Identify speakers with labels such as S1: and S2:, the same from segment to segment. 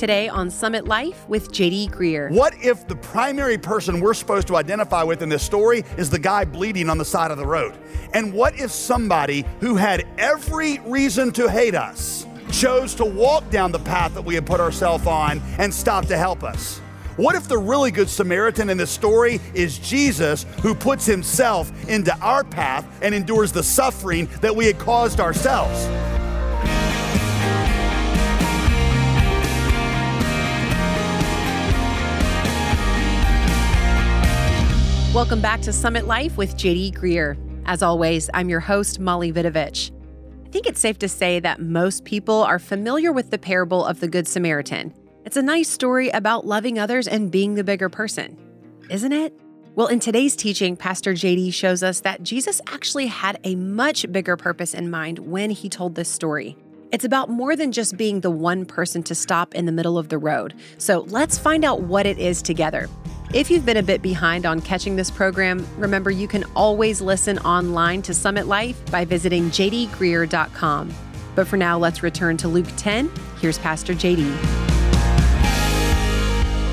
S1: Today on Summit Life with JD Greear.
S2: What if the primary person we're supposed to identify with in this story is the guy bleeding on the side of the road? And what if somebody who had every reason to hate us chose to walk down the path that we had put ourselves on and stop to help us? What if the really good Samaritan in this story is Jesus who puts himself into our path and endures the suffering that we had caused ourselves?
S1: Welcome back to Summit Life with JD Greear. As always, I'm your host, Molly Vidovich. I think it's safe to say that most people are familiar with the parable of the Good Samaritan. It's a nice story about loving others and being the bigger person, isn't it? Well, in today's teaching, Pastor JD shows us that Jesus actually had a much bigger purpose in mind when he told this story. It's about more than just being the one person to stop in the middle of the road. So let's find out what it is together. If you've been a bit behind on catching this program, remember you can always listen online to Summit Life by visiting jdgreear.com. But for now, let's return to Luke 10. Here's Pastor JD.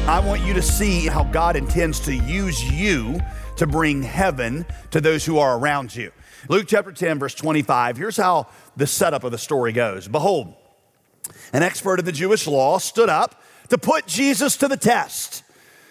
S2: I want you to see how God intends to use you to bring heaven to those who are around you. Luke chapter 10, verse 25, here's how the setup of the story goes. Behold, an expert of the Jewish law stood up to put Jesus to the test.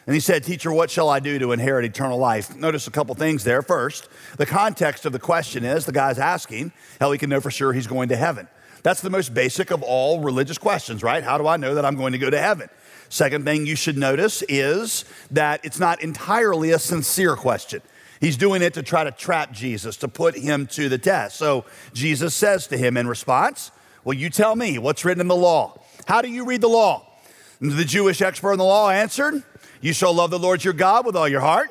S2: And he said, Teacher, what shall I do to inherit eternal life? Notice a couple things there. First, the context of the question is the guy's asking how he can know for sure he's going to heaven. That's the most basic of all religious questions, right? How do I know that I'm going to go to heaven? Second thing you should notice is that it's not entirely a sincere question. He's doing it to try to trap Jesus, to put him to the test. So Jesus says to him in response, Well, you tell me what's written in the law. How do you read the law? And the Jewish expert in the law answered, you shall love the Lord your God with all your heart,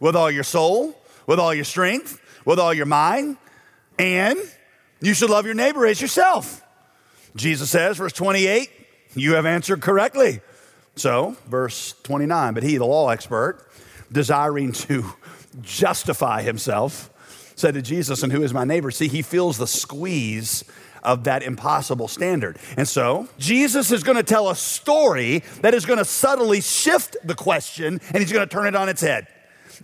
S2: with all your soul, with all your strength, with all your mind, and you should love your neighbor as yourself. Jesus says, verse 28, you have answered correctly. So, verse 29, but he, the law expert, desiring to justify himself, said to Jesus, And who is my neighbor? See, he feels the squeeze of that impossible standard. And so, Jesus is going to tell a story that is going to subtly shift the question and he's going to turn it on its head.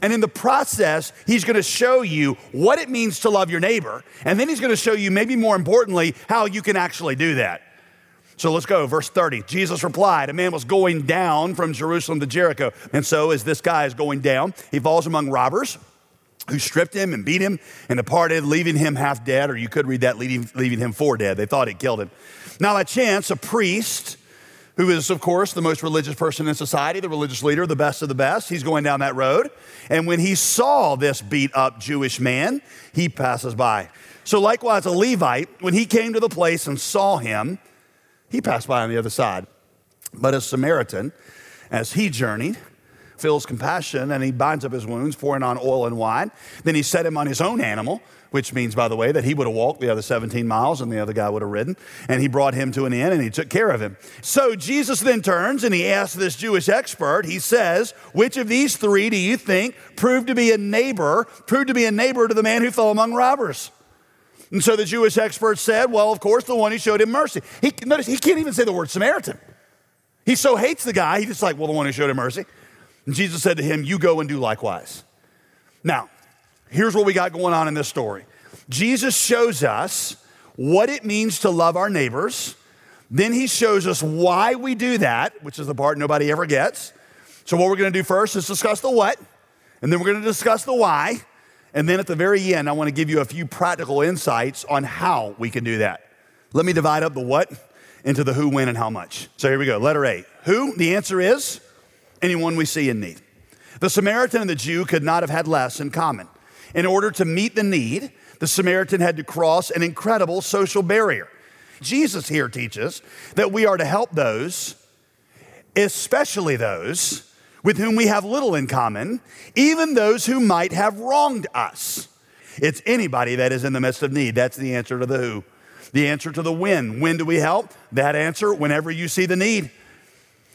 S2: And in the process, he's going to show you what it means to love your neighbor. And then he's going to show you, maybe more importantly, how you can actually do that. So let's go. Verse 30. Jesus replied, A man was going down from Jerusalem to Jericho. And so, as this guy is going down, he falls among robbers who stripped him and beat him and departed, leaving him half dead, or you could read that, leaving, leaving him for dead. They thought he killed him. Now, by chance, a priest, who is, of course, the most religious person in society, the religious leader, the best of the best, he's going down that road. And when he saw this beat up Jewish man, he passes by. So, likewise, a Levite, when he came to the place and saw him, he passed by on the other side. But a Samaritan, as he journeyed, feels compassion and he binds up his wounds, pouring on oil and wine. Then he set him on his own animal, which means, by the way, that he would have walked the other 17 miles and the other guy would have ridden. And he brought him to an inn and he took care of him. So Jesus then turns and he asks this Jewish expert, he says, Which of these three do you think proved to be a neighbor, proved to be a neighbor to the man who fell among robbers? And so the Jewish expert said, Well, of course, the one who showed him mercy. He, notice, he can't even say the word Samaritan. He so hates the guy, he's just like, Well, the one who showed him mercy. And Jesus said to him, You go and do likewise. Now, here's what we got going on in this story Jesus shows us what it means to love our neighbors. Then he shows us why we do that, which is the part nobody ever gets. So, what we're going to do first is discuss the what, and then we're going to discuss the why. And then at the very end, I want to give you a few practical insights on how we can do that. Let me divide up the what into the who, when, and how much. So here we go. Letter A. Who? The answer is anyone we see in need. The Samaritan and the Jew could not have had less in common. In order to meet the need, the Samaritan had to cross an incredible social barrier. Jesus here teaches that we are to help those, especially those with whom we have little in common, even those who might have wronged us. It's anybody that is in the midst of need. That's the answer to the who. The answer to the when. When do we help? That answer, whenever you see the need.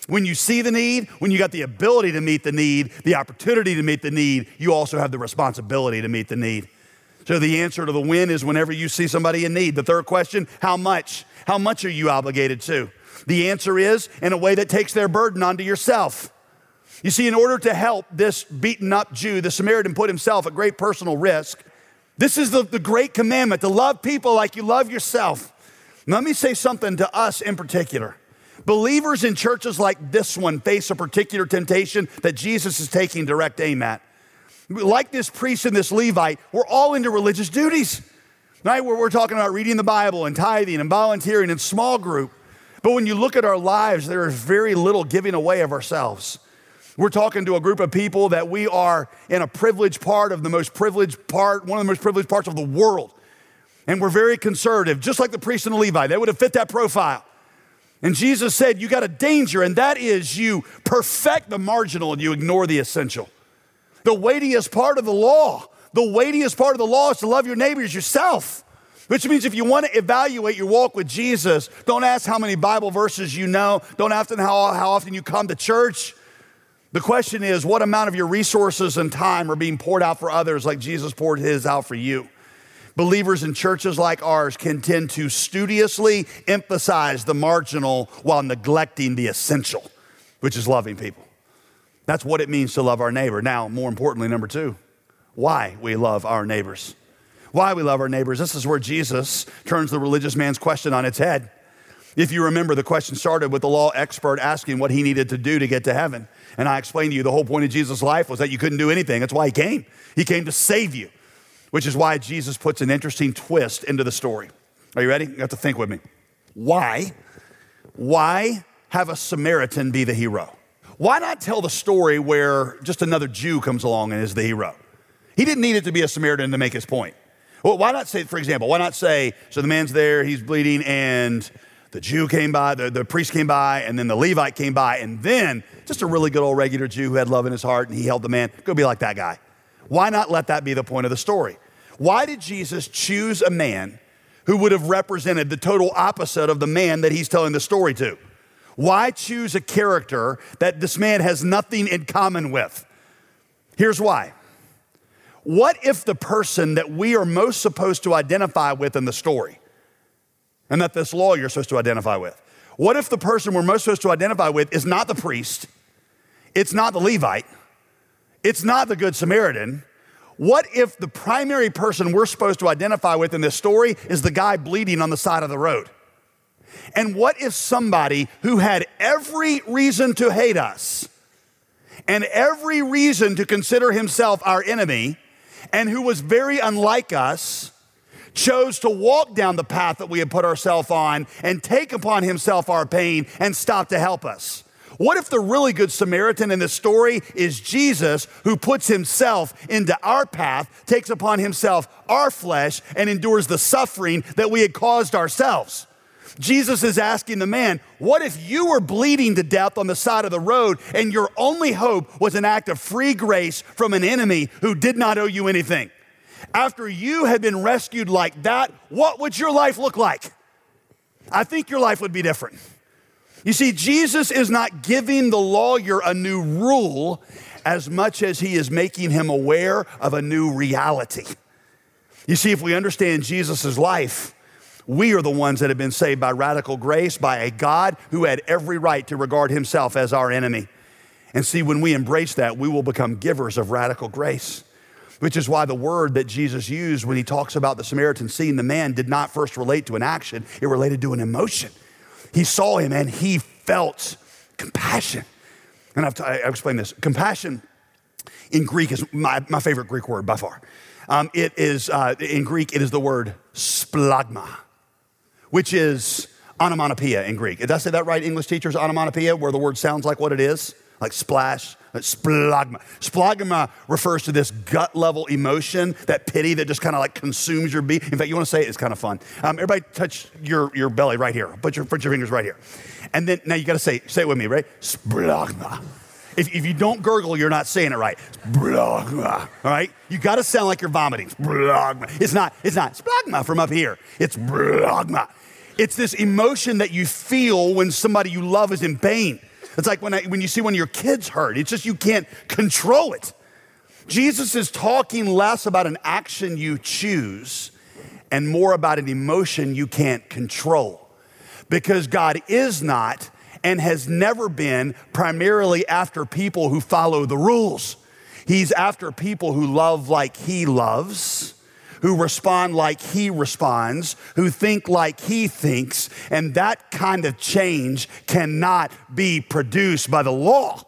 S2: When you see the need, when you got the ability to meet the need, the opportunity to meet the need, you also have the responsibility to meet the need. So the answer to the when is whenever you see somebody in need. The third question, how much? How much are you obligated to? The answer is in a way that takes their burden onto yourself. You see, in order to help this beaten up Jew, the Samaritan put himself at great personal risk. This is the, the great commandment to love people like you love yourself. Let me say something to us in particular. Believers in churches like this one face a particular temptation that Jesus is taking direct aim at. Like this priest and this Levite, we're all into religious duties. Right? We're, we're talking about reading the Bible and tithing and volunteering in small group. But when you look at our lives, there is very little giving away of ourselves. We're talking to a group of people that we are in a privileged part of the most privileged part, one of the most privileged parts of the world. And we're very conservative, just like the priest and the Levite. They would have fit that profile. And Jesus said, You got a danger, and that is you perfect the marginal and you ignore the essential. The weightiest part of the law, the weightiest part of the law is to love your neighbors yourself. Which means if you want to evaluate your walk with Jesus, don't ask how many Bible verses you know, don't ask how, how often you come to church. The question is, what amount of your resources and time are being poured out for others like Jesus poured his out for you? Believers in churches like ours can tend to studiously emphasize the marginal while neglecting the essential, which is loving people. That's what it means to love our neighbor. Now, more importantly, number two, why we love our neighbors. Why we love our neighbors. This is where Jesus turns the religious man's question on its head. If you remember, the question started with the law expert asking what he needed to do to get to heaven. And I explained to you the whole point of Jesus' life was that you couldn't do anything. That's why he came. He came to save you, which is why Jesus puts an interesting twist into the story. Are you ready? You have to think with me. Why? Why have a Samaritan be the hero? Why not tell the story where just another Jew comes along and is the hero? He didn't need it to be a Samaritan to make his point. Well, why not say, for example, why not say, so the man's there, he's bleeding, and the Jew came by, the, the priest came by, and then the Levite came by, and then just a really good old regular Jew who had love in his heart and he held the man. Go be like that guy. Why not let that be the point of the story? Why did Jesus choose a man who would have represented the total opposite of the man that he's telling the story to? Why choose a character that this man has nothing in common with? Here's why. What if the person that we are most supposed to identify with in the story and that this lawyer is supposed to identify with. What if the person we're most supposed to identify with is not the priest, it's not the Levite, it's not the Good Samaritan? What if the primary person we're supposed to identify with in this story is the guy bleeding on the side of the road? And what if somebody who had every reason to hate us and every reason to consider himself our enemy and who was very unlike us chose to walk down the path that we had put ourselves on and take upon himself our pain and stop to help us? What if the really good Samaritan in the story is Jesus who puts himself into our path, takes upon himself our flesh, and endures the suffering that we had caused ourselves? Jesus is asking the man, What if you were bleeding to death on the side of the road and your only hope was an act of free grace from an enemy who did not owe you anything? after you had been rescued like that, what would your life look like? I think your life would be different. You see, Jesus is not giving the lawyer a new rule as much as he is making him aware of a new reality. You see, if we understand Jesus' life, we are the ones that have been saved by radical grace by a God who had every right to regard himself as our enemy. And see, when we embrace that, we will become givers of radical grace which is why the word that Jesus used when he talks about the Samaritan seeing the man did not first relate to an action, it related to an emotion. He saw him and he felt compassion. And I've, t- I've explained this. Compassion in Greek is my, my favorite Greek word by far. Um, it is, uh, in Greek, it is the word splagma, which is onomatopoeia in Greek. Did I say that right, English teachers? Onomatopoeia, where the word sounds like what it is, like splash, Splagma. Splagma refers to this gut level emotion, that pity that just kind of like consumes your being. In fact, you want to say it, it's kind of fun. Um, everybody touch your, your belly right here. Put your, put your fingers right here. And then now you got to say, say it with me, right? Splagma. If, if you don't gurgle, you're not saying it right. Splagma. All right? You got to sound like you're vomiting. Splagma. It's not, it's not splagma from up here. It's splagma. It's this emotion that you feel when somebody you love is in pain. It's like when, I, when you see one of your kids hurt, it's just you can't control it. Jesus is talking less about an action you choose and more about an emotion you can't control. because God is not and has never been primarily after people who follow the rules. He's after people who love like He loves who respond like he responds, who think like he thinks, and that kind of change cannot be produced by the law.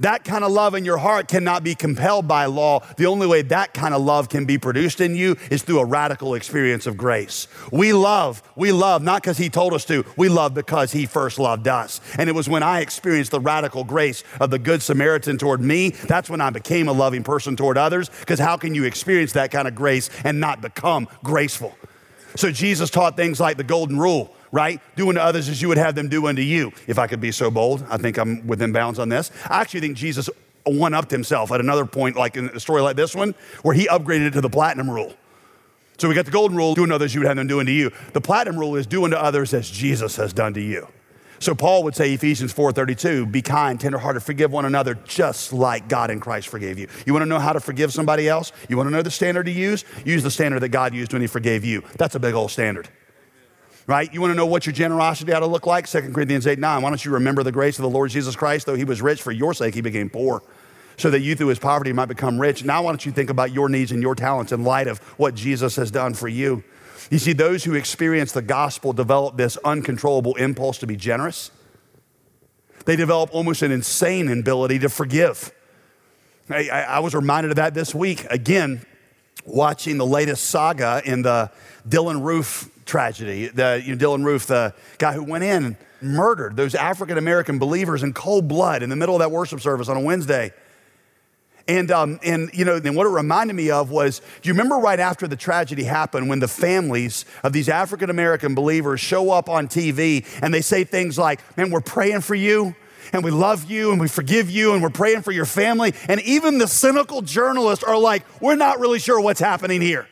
S2: That kind of love in your heart cannot be compelled by law. The only way that kind of love can be produced in you is through a radical experience of grace. We love, we love not because He told us to, we love because He first loved us. And it was when I experienced the radical grace of the Good Samaritan toward me, that's when I became a loving person toward others. Because how can you experience that kind of grace and not become graceful? So Jesus taught things like the golden rule right? Do unto others as you would have them do unto you. If I could be so bold, I think I'm within bounds on this. I actually think Jesus one upped himself at another point, like in a story like this one, where he upgraded it to the platinum rule. So we got the golden rule, do unto others as you would have them do unto you. The platinum rule is do unto others as Jesus has done to you. So Paul would say Ephesians 4:32, be kind, tenderhearted, forgive one another just like God in Christ forgave you. You want to know how to forgive somebody else? You want to know the standard to use? Use the standard that God used when he forgave you. That's a big old standard right? You want to know what your generosity ought to look like? 2 Corinthians 8 9. Why don't you remember the grace of the Lord Jesus Christ? Though he was rich, for your sake he became poor, so that you through his poverty might become rich. Now, why don't you think about your needs and your talents in light of what Jesus has done for you? You see, those who experience the gospel develop this uncontrollable impulse to be generous. They develop almost an insane ability to forgive. I, I, I was reminded of that this week. Again, watching the latest saga in the Dylann Roof tragedy. The, you know, Dylann Roof, the guy who went in and murdered those African American believers in cold blood in the middle of that worship service on a Wednesday. And, um, and you know, and what it reminded me of was, do you remember right after the tragedy happened when the families of these African American believers show up on TV and they say things like, man, we're praying for you and we love you and we forgive you and we're praying for your family. And even the cynical journalists are like, we're not really sure what's happening here.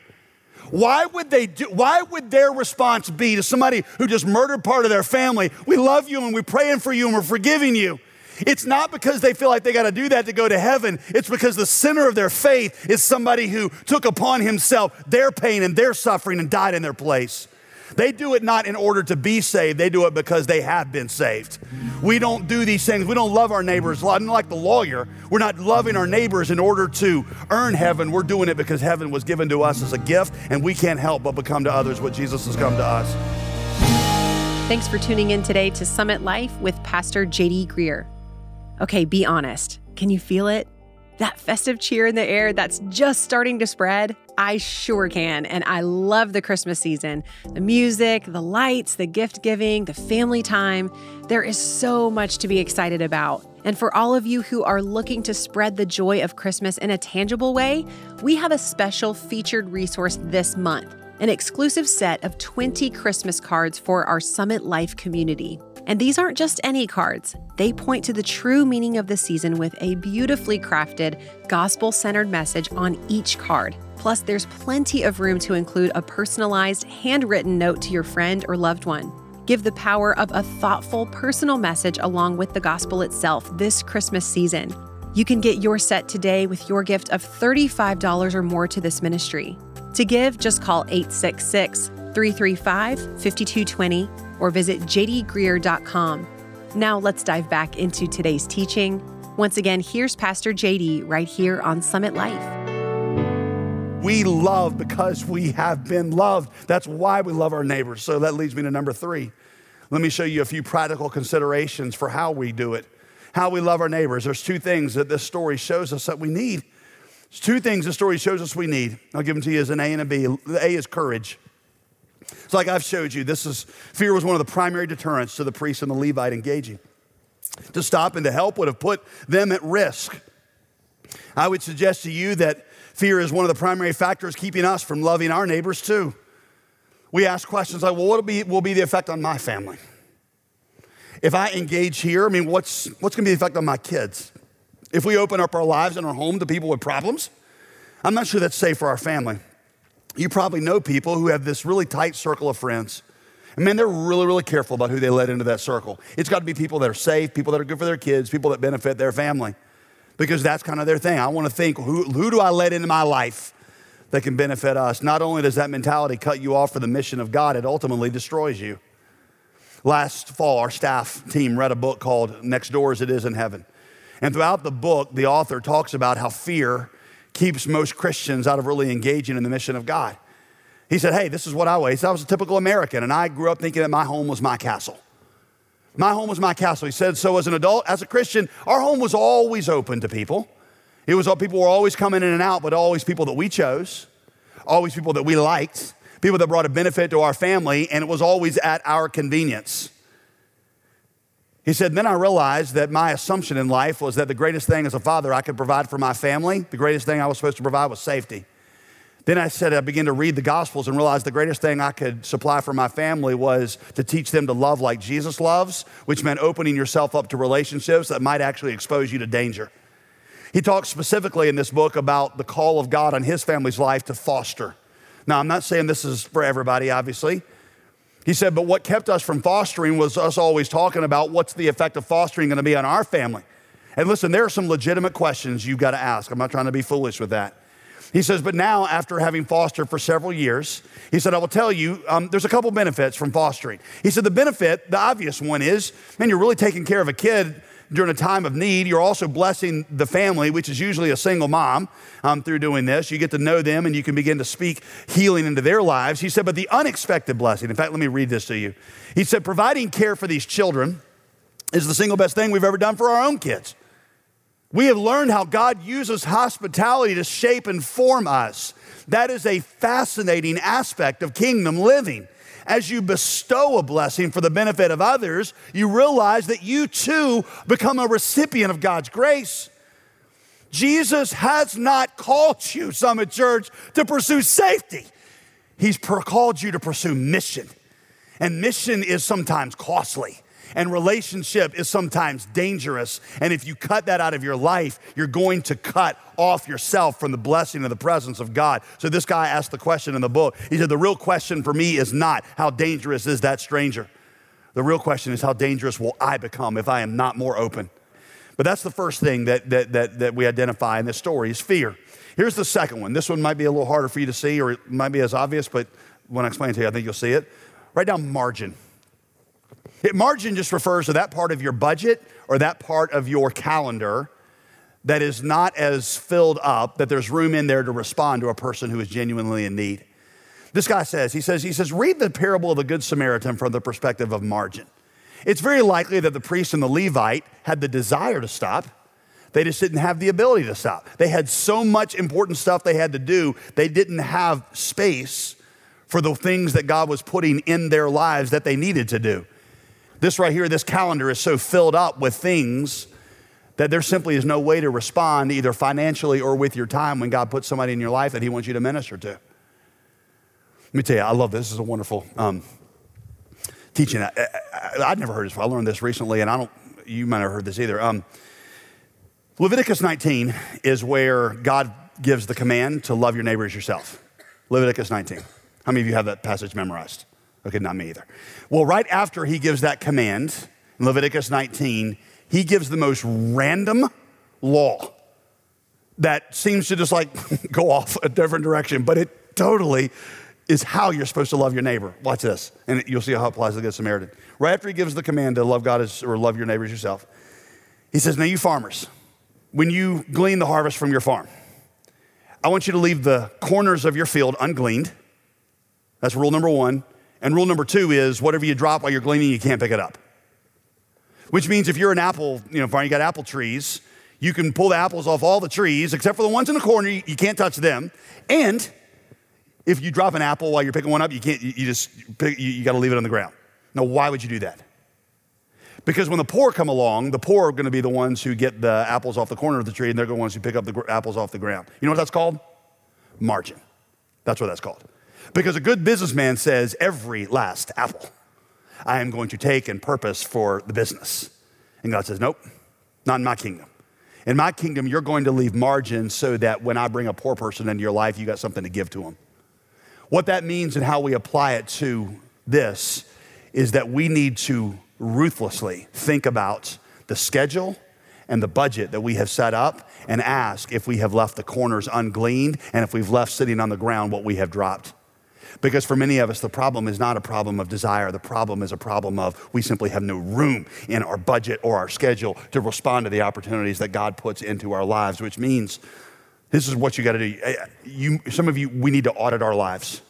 S2: Why would they do, why would their response be to somebody who just murdered part of their family? We love you and we're praying for you and we're forgiving you. It's not because they feel like they got to do that to go to heaven. It's because the center of their faith is somebody who took upon himself their pain and their suffering and died in their place. They do it not in order to be saved, they do it because they have been saved. We don't do these things. We don't love our neighbors like the lawyer. We're not loving our neighbors in order to earn heaven. We're doing it because heaven was given to us as a gift, and we can't help but become to others what Jesus has come to us.
S1: Thanks for tuning in today to Summit Life with Pastor JD Greear. Okay, be honest. Can you feel it? That festive cheer in the air that's just starting to spread? I sure can. And I love the Christmas season the music, the lights, the gift giving, the family time. There is so much to be excited about. And for all of you who are looking to spread the joy of Christmas in a tangible way, we have a special featured resource this month an exclusive set of 20 Christmas cards for our Summit Life community. And these aren't just any cards, they point to the true meaning of the season with a beautifully crafted, gospel centered message on each card. Plus, there's plenty of room to include a personalized, handwritten note to your friend or loved one. Give the power of a thoughtful, personal message along with the gospel itself this Christmas season. You can get your set today with your gift of $35 or more to this ministry. To give, just call 866 335 5220 or visit jdgreear.com. Now let's dive back into today's teaching. Once again, here's Pastor JD right here on Summit Life.
S2: We love because we have been loved. That's why we love our neighbors. So that leads me to number three. Let me show you a few practical considerations for how we do it, how we love our neighbors. There's two things that this story shows us that we need. There's two things this story shows us we need. I'll give them to you as an A and a B. The A is courage. It's like I've showed you. This is fear was one of the primary deterrents to the priest and the Levite engaging. To stop and to help would have put them at risk. I would suggest to you that Fear is one of the primary factors keeping us from loving our neighbors too. We ask questions like, well, what will be, will be the effect on my family? If I engage here, I mean, what's, what's going to be the effect on my kids? If we open up our lives and our home to people with problems, I'm not sure that's safe for our family. You probably know people who have this really tight circle of friends. And man, they're really, really careful about who they let into that circle. It's got to be people that are safe, people that are good for their kids, people that benefit their family because that's kind of their thing. I want to think who, who do I let into my life that can benefit us? Not only does that mentality cut you off for the mission of God, it ultimately destroys you. Last fall, our staff team read a book called Next Door as It Is in Heaven. And throughout the book, the author talks about how fear keeps most Christians out of really engaging in the mission of God. He said, Hey, this is what I was. I was a typical American, and I grew up thinking that my home was my castle. My home was my castle. He said, So as an adult, as a Christian, our home was always open to people. It was uh, people were always coming in and out, but always people that we chose, always people that we liked, people that brought a benefit to our family, and it was always at our convenience. He said, Then I realized that my assumption in life was that the greatest thing as a father I could provide for my family, the greatest thing I was supposed to provide was safety. Then I said, I began to read the Gospels and realized the greatest thing I could supply for my family was to teach them to love like Jesus loves, which meant opening yourself up to relationships that might actually expose you to danger. He talks specifically in this book about the call of God on his family's life to foster. Now, I'm not saying this is for everybody, obviously. He said, but what kept us from fostering was us always talking about what's the effect of fostering going to be on our family. And listen, there are some legitimate questions you've got to ask. I'm not trying to be foolish with that. He says, but now, after having fostered for several years, he said, I will tell you, um, there's a couple benefits from fostering. He said, the benefit, the obvious one is, man, you're really taking care of a kid during a time of need. You're also blessing the family, which is usually a single mom, um, through doing this. You get to know them and you can begin to speak healing into their lives. He said, but the unexpected blessing, in fact, let me read this to you. He said, providing care for these children is the single best thing we've ever done for our own kids. We have learned how God uses hospitality to shape and form us. That is a fascinating aspect of kingdom living. As you bestow a blessing for the benefit of others, you realize that you too become a recipient of God's grace. Jesus has not called you, Summit Church, to pursue safety. He's called you to pursue mission. And mission is sometimes costly and relationship is sometimes dangerous. And if you cut that out of your life, you're going to cut off yourself from the blessing and the presence of God. So this guy asked the question in the book. He said, The real question for me is not how dangerous is that stranger? The real question is how dangerous will I become if I am not more open? But that's the first thing that, that, that, that we identify in this story is fear. Here's the second one. This one might be a little harder for you to see, or it might be as obvious, but when I explain it to you, I think you'll see it. Write down margin. Margin just refers to that part of your budget or that part of your calendar that is not as filled up that there's room in there to respond to a person who is genuinely in need. This guy says, he says, he says, read the parable of the Good Samaritan from the perspective of margin. It's very likely that the priest and the Levite had the desire to stop. They just didn't have the ability to stop. They had so much important stuff they had to do, they didn't have space for the things that God was putting in their lives that they needed to do. This right here, this calendar is so filled up with things that there simply is no way to respond either financially or with your time when God puts somebody in your life that He wants you to minister to. Let me tell you, I love this. This is a wonderful um, teaching. I, would never heard this. before. I learned this recently, and I don't. You might have heard this either. Um, Leviticus 19 is where God gives the command to love your neighbor as yourself. Leviticus 19. How many of you have that passage memorized? Okay, not me either. Well, right after he gives that command, in Leviticus 19, he gives the most random law that seems to just like go off a different direction, but it totally is how you're supposed to love your neighbor. Watch this, and you'll see how it applies to the Good Samaritan. Right after he gives the command to love God as, or love your neighbors yourself, he says, Now, you farmers, when you glean the harvest from your farm, I want you to leave the corners of your field ungleaned. That's rule number one. And rule number two is whatever you drop while you're gleaning, you can't pick it up. Which means if you're an apple, you know, farm, you got apple trees, you can pull the apples off all the trees except for the ones in the corner, you, can't touch them. And if you drop an apple while you're picking one up, you can't, you, you just, pick, you, you got to leave it on the ground. Now, why would you do that? Because when the poor come along, the poor are going to be the ones who get the apples off the corner of the tree, and they're the ones who pick up the apples off the ground. You know what that's called? Margin. That's what that's called. Because a good businessman says, every last apple I am going to take and purpose for the business. And God says, nope, not in my kingdom. In my kingdom, you're going to leave margin so that when I bring a poor person into your life, you got something to give to them. What that means and how we apply it to this is that we need to ruthlessly think about the schedule and the budget that we have set up and ask if we have left the corners ungleaned and if we've left sitting on the ground what we have dropped. Because for many of us, the problem is not a problem of desire. The problem is a problem of we simply have no room in our budget or our schedule to respond to the opportunities that God puts into our lives, which means this is what you got to do. Eh, eh, you, some of you, we need to audit our lives.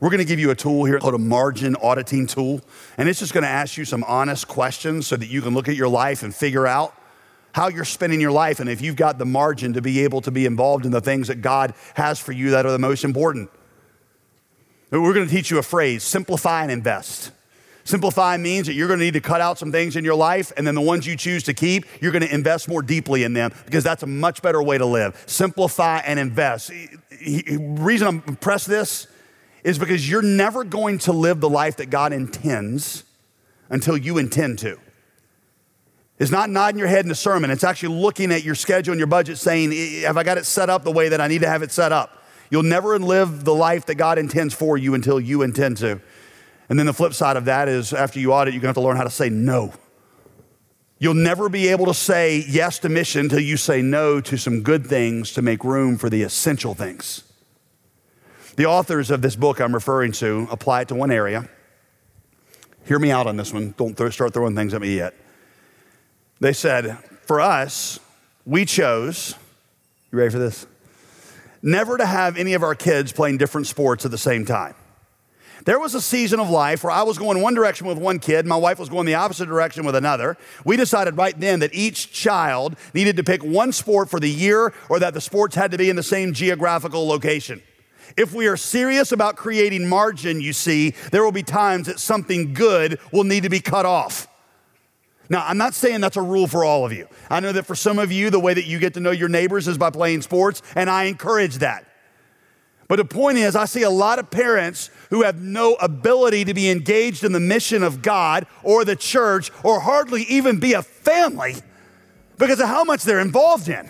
S2: We're going to give you a tool here called a margin auditing tool. And it's just going to ask you some honest questions so that you can look at your life and figure out how you're spending your life and if you've got the margin to be able to be involved in the things that God has for you that are the most important. We're going to teach you a phrase simplify and invest. Simplify means that you're going to need to cut out some things in your life, and then the ones you choose to keep, you're going to invest more deeply in them because that's a much better way to live. Simplify and invest. The reason I'm impressed this is because you're never going to live the life that God intends until you intend to. It's not nodding your head in a sermon, it's actually looking at your schedule and your budget saying, Have I got it set up the way that I need to have it set up? You'll never live the life that God intends for you until you intend to. And then the flip side of that is after you audit, you're gonna have to learn how to say no. You'll never be able to say yes to mission until you say no to some good things to make room for the essential things. The authors of this book I'm referring to apply it to one area. Hear me out on this one. Don't throw, start throwing things at me yet. They said, for us, we chose, you ready for this? Never to have any of our kids playing different sports at the same time. There was a season of life where I was going one direction with one kid, my wife was going the opposite direction with another. We decided right then that each child needed to pick one sport for the year or that the sports had to be in the same geographical location. If we are serious about creating margin, you see, there will be times that something good will need to be cut off. Now, I'm not saying that's a rule for all of you. I know that for some of you, the way that you get to know your neighbors is by playing sports, and I encourage that. But the point is, I see a lot of parents who have no ability to be engaged in the mission of God or the church or hardly even be a family because of how much they're involved in.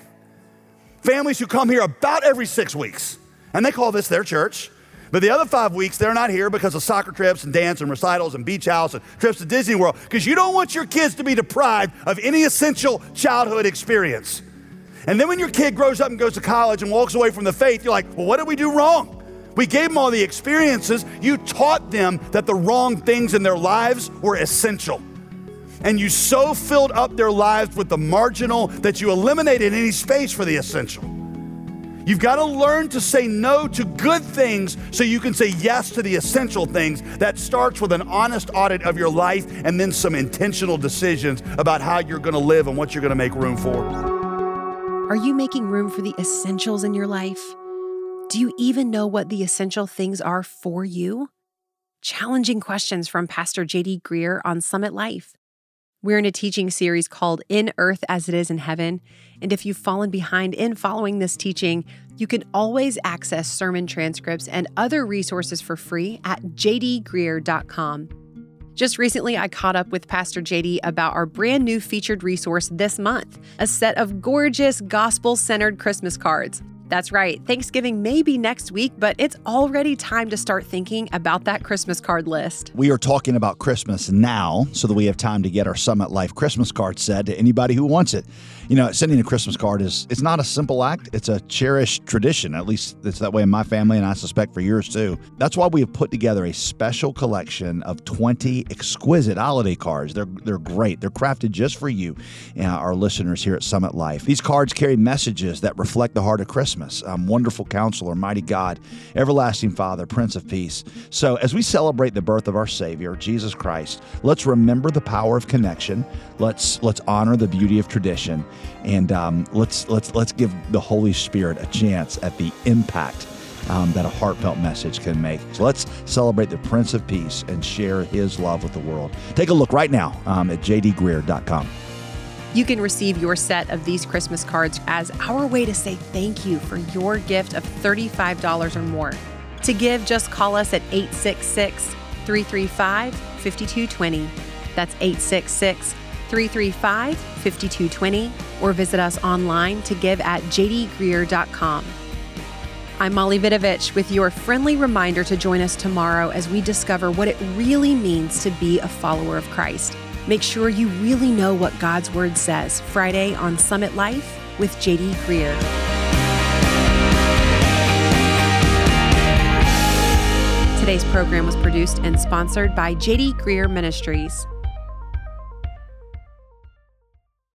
S2: Families who come here about every six weeks, and they call this their church. But the other five weeks, they're not here because of soccer trips and dance and recitals and beach house and trips to Disney World because you don't want your kids to be deprived of any essential childhood experience. And then when your kid grows up and goes to college and walks away from the faith, you're like, well, what did we do wrong? We gave them all the experiences. You taught them that the wrong things in their lives were essential. And you so filled up their lives with the marginal that you eliminated any space for the essential. You've got to learn to say no to good things so you can say yes to the essential things. That starts with an honest audit of your life and then some intentional decisions about how you're going to live and what you're going to make room for.
S1: Are you making room for the essentials in your life? Do you even know what the essential things are for you? Challenging questions from Pastor JD Greear on Summit Life. We're in a teaching series called In Earth as It Is in Heaven. And if you've fallen behind in following this teaching, you can always access sermon transcripts and other resources for free at jdgreear.com. Just recently, I caught up with Pastor JD about our brand new featured resource this month a set of gorgeous gospel centered Christmas cards. That's right, Thanksgiving may be next week, but it's already time to start thinking about that Christmas card list.
S3: We are talking about Christmas now so that we have time to get our Summit Life Christmas card sent to anybody who wants it. You know, sending a Christmas card is it's not a simple act, it's a cherished tradition. At least it's that way in my family and I suspect for yours too. That's why we have put together a special collection of 20 exquisite holiday cards. They're they're great. They're crafted just for you, uh, our listeners here at Summit Life. These cards carry messages that reflect the heart of Christmas Christmas. Um, wonderful counselor, mighty God, everlasting Father, Prince of Peace. So, as we celebrate the birth of our Savior, Jesus Christ, let's remember the power of connection. Let's let's honor the beauty of tradition, and um, let's let's let's give the Holy Spirit a chance at the impact um, that a heartfelt message can make. So let's celebrate the Prince of Peace and share his love with the world. Take a look right now um, at jdgreear.com.
S1: You can receive your set of these Christmas cards as our way to say thank you for your gift of $35 or more. To give, just call us at 866 335 5220. That's 866 335 5220, or visit us online to give at jdgreear.com. I'm Molly Vidovich with your friendly reminder to join us tomorrow as we discover what it really means to be a follower of Christ. Make sure you really know what God's Word says Friday on Summit Life with JD Greear. Today's program was produced and sponsored by JD Greear Ministries.